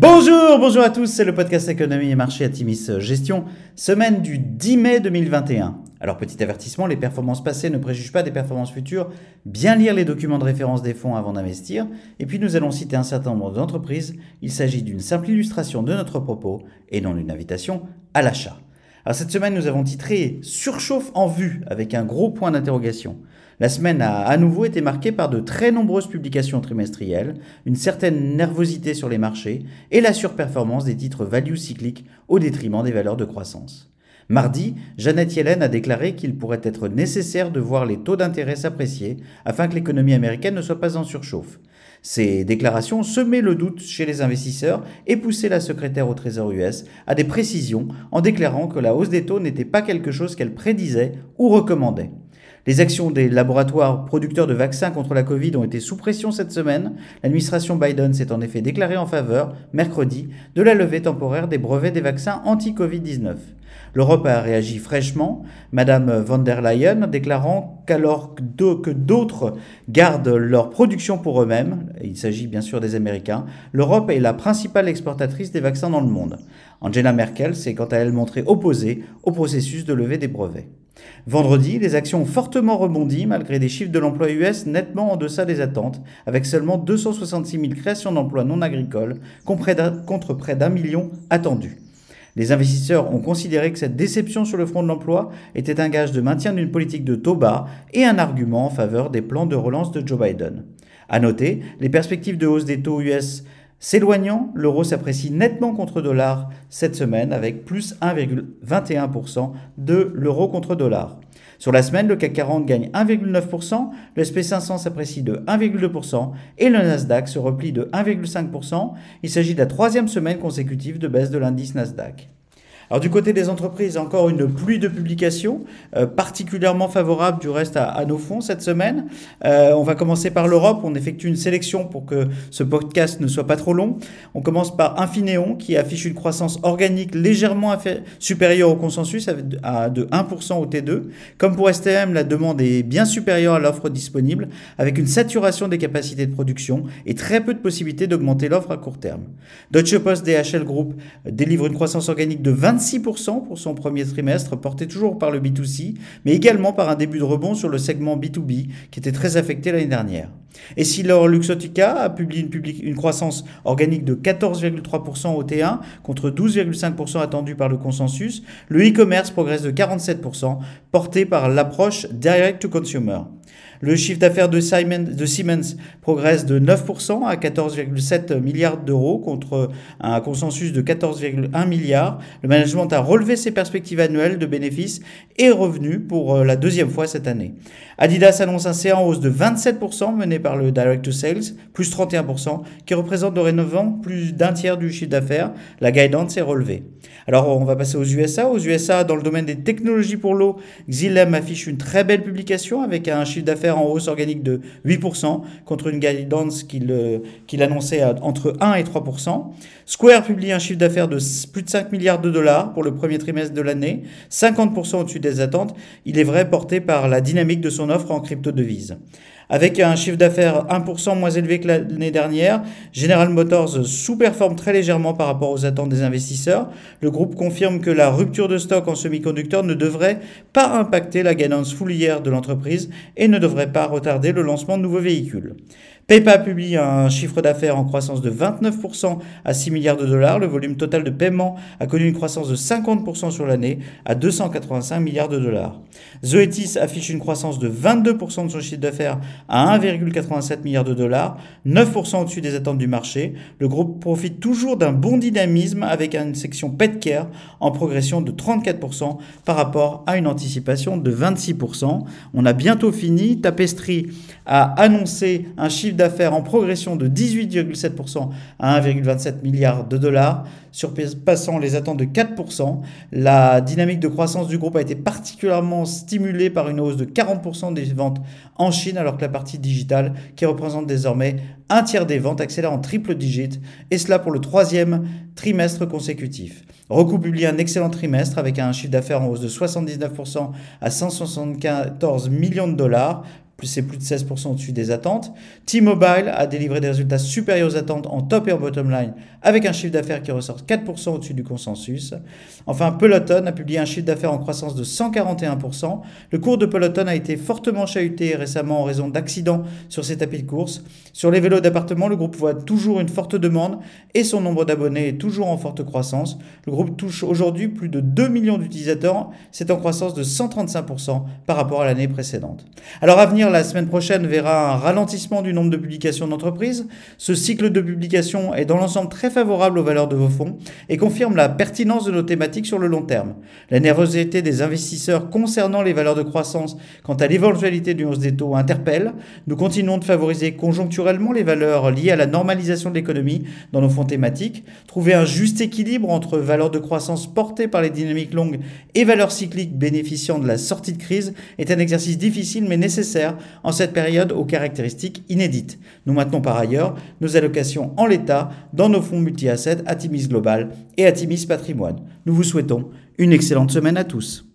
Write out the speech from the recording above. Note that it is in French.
Bonjour, bonjour à tous, c'est le podcast économie et marché à Timis Gestion, semaine du 10 mai 2021. Alors petit avertissement, les performances passées ne préjugent pas des performances futures, bien lire les documents de référence des fonds avant d'investir, et puis nous allons citer un certain nombre d'entreprises, il s'agit d'une simple illustration de notre propos et non d'une invitation à l'achat. Alors cette semaine nous avons titré Surchauffe en vue avec un gros point d'interrogation. La semaine a à nouveau été marquée par de très nombreuses publications trimestrielles, une certaine nervosité sur les marchés et la surperformance des titres value cycliques au détriment des valeurs de croissance. Mardi, Jeannette Yellen a déclaré qu'il pourrait être nécessaire de voir les taux d'intérêt s'apprécier afin que l'économie américaine ne soit pas en surchauffe. Ces déclarations semaient le doute chez les investisseurs et poussaient la secrétaire au Trésor US à des précisions en déclarant que la hausse des taux n'était pas quelque chose qu'elle prédisait ou recommandait. Les actions des laboratoires producteurs de vaccins contre la Covid ont été sous pression cette semaine. L'administration Biden s'est en effet déclarée en faveur, mercredi, de la levée temporaire des brevets des vaccins anti-Covid-19. L'Europe a réagi fraîchement, Madame von der Leyen déclarant qu'alors que d'autres gardent leur production pour eux-mêmes, il s'agit bien sûr des Américains, l'Europe est la principale exportatrice des vaccins dans le monde. Angela Merkel s'est quant à elle montrée opposée au processus de levée des brevets. Vendredi, les actions ont fortement rebondi malgré des chiffres de l'emploi US nettement en deçà des attentes, avec seulement 266 000 créations d'emplois non agricoles contre près d'un million attendus. Les investisseurs ont considéré que cette déception sur le front de l'emploi était un gage de maintien d'une politique de taux bas et un argument en faveur des plans de relance de Joe Biden. À noter, les perspectives de hausse des taux US S'éloignant, l'euro s'apprécie nettement contre dollar cette semaine avec plus 1,21% de l'euro contre dollar. Sur la semaine, le CAC 40 gagne 1,9%, le SP500 s'apprécie de 1,2% et le Nasdaq se replie de 1,5%. Il s'agit de la troisième semaine consécutive de baisse de l'indice Nasdaq. Alors du côté des entreprises, encore une pluie de publications, euh, particulièrement favorable du reste à, nos fonds cette semaine. Euh, on va commencer par l'Europe. On effectue une sélection pour que ce podcast ne soit pas trop long. On commence par Infineon qui affiche une croissance organique légèrement supérieure au consensus à de 1% au T2. Comme pour STM, la demande est bien supérieure à l'offre disponible avec une saturation des capacités de production et très peu de possibilités d'augmenter l'offre à court terme. Deutsche Post DHL Group délivre une croissance organique de 20 26% pour son premier trimestre, porté toujours par le B2C, mais également par un début de rebond sur le segment B2B, qui était très affecté l'année dernière. Et si l'or Luxotica a publié une, une croissance organique de 14,3% au T1 contre 12,5% attendu par le consensus, le e-commerce progresse de 47%, porté par l'approche direct to consumer. Le chiffre d'affaires de, Siemens progresse de 9% à 14,7 milliards d'euros contre un consensus de 14,1 milliards. Le management a relevé ses perspectives annuelles de bénéfices et revenus pour euh, la deuxième fois cette année. Adidas annonce un CA en hausse de 27% mené par le Direct to Sales, plus 31%, qui représente dorénavant plus d'un tiers du chiffre d'affaires. La guidance est relevée. Alors on va passer aux USA. Aux USA, dans le domaine des technologies pour l'eau, Xylem affiche une très belle publication avec un chiffre d'affaires en hausse organique de 8% contre une guidance qu'il qu'il annonçait entre 1 et 3%. Square publie un chiffre d'affaires de plus de 5 milliards de dollars pour le premier trimestre de l'année, 50% au-dessus des attentes. Il est vrai porté par la dynamique de son offre en crypto-devises. Avec un chiffre d'affaires 1% moins élevé que l'année dernière, General Motors sous-performe très légèrement par rapport aux attentes des investisseurs. Le groupe confirme que la rupture de stock en semi-conducteurs ne devrait pas impacter la gagnance foulière de l'entreprise et ne devrait pas retarder le lancement de nouveaux véhicules. PayPal publie un chiffre d'affaires en croissance de 29% à 6 milliards de dollars. Le volume total de paiement a connu une croissance de 50% sur l'année à 285 milliards de dollars. Zoetis affiche une croissance de 22% de son chiffre d'affaires à 1,87 milliard de dollars, 9% au-dessus des attentes du marché. Le groupe profite toujours d'un bon dynamisme avec une section pet care en progression de 34% par rapport à une anticipation de 26%. On a bientôt fini. Tapestry a annoncé un chiffre d'affaires en progression de 18,7% à 1,27 milliard de dollars, surpassant les attentes de 4%. La dynamique de croissance du groupe a été particulièrement stimulée par une hausse de 40% des ventes en Chine, alors que la partie digitale, qui représente désormais un tiers des ventes, accélère en triple digit, et cela pour le troisième trimestre consécutif. Roku publie un excellent trimestre avec un chiffre d'affaires en hausse de 79% à 174 millions de dollars, c'est plus de 16% au-dessus des attentes. T-Mobile a délivré des résultats supérieurs aux attentes en top et en bottom line, avec un chiffre d'affaires qui ressort 4% au-dessus du consensus. Enfin, Peloton a publié un chiffre d'affaires en croissance de 141%. Le cours de Peloton a été fortement chahuté récemment en raison d'accidents sur ses tapis de course. Sur les vélos d'appartement, le groupe voit toujours une forte demande et son nombre d'abonnés est toujours en forte croissance. Le groupe touche aujourd'hui plus de 2 millions d'utilisateurs, c'est en croissance de 135% par rapport à l'année précédente. Alors à venir, la semaine prochaine verra un ralentissement du nombre de publications d'entreprises. Ce cycle de publication est dans l'ensemble très favorable aux valeurs de vos fonds et confirme la pertinence de nos thématiques sur le long terme. La nervosité des investisseurs concernant les valeurs de croissance quant à l'éventualité d'une hausse des taux interpelle. Nous continuons de favoriser conjoncturellement les valeurs liées à la normalisation de l'économie dans nos fonds thématiques. Trouver un juste équilibre entre valeurs de croissance portées par les dynamiques longues et valeurs cycliques bénéficiant de la sortie de crise est un exercice difficile mais nécessaire en cette période aux caractéristiques inédites. Nous maintenons par ailleurs nos allocations en l'état dans nos fonds multi-assets Atimis Global et Atimis Patrimoine. Nous vous souhaitons une excellente semaine à tous.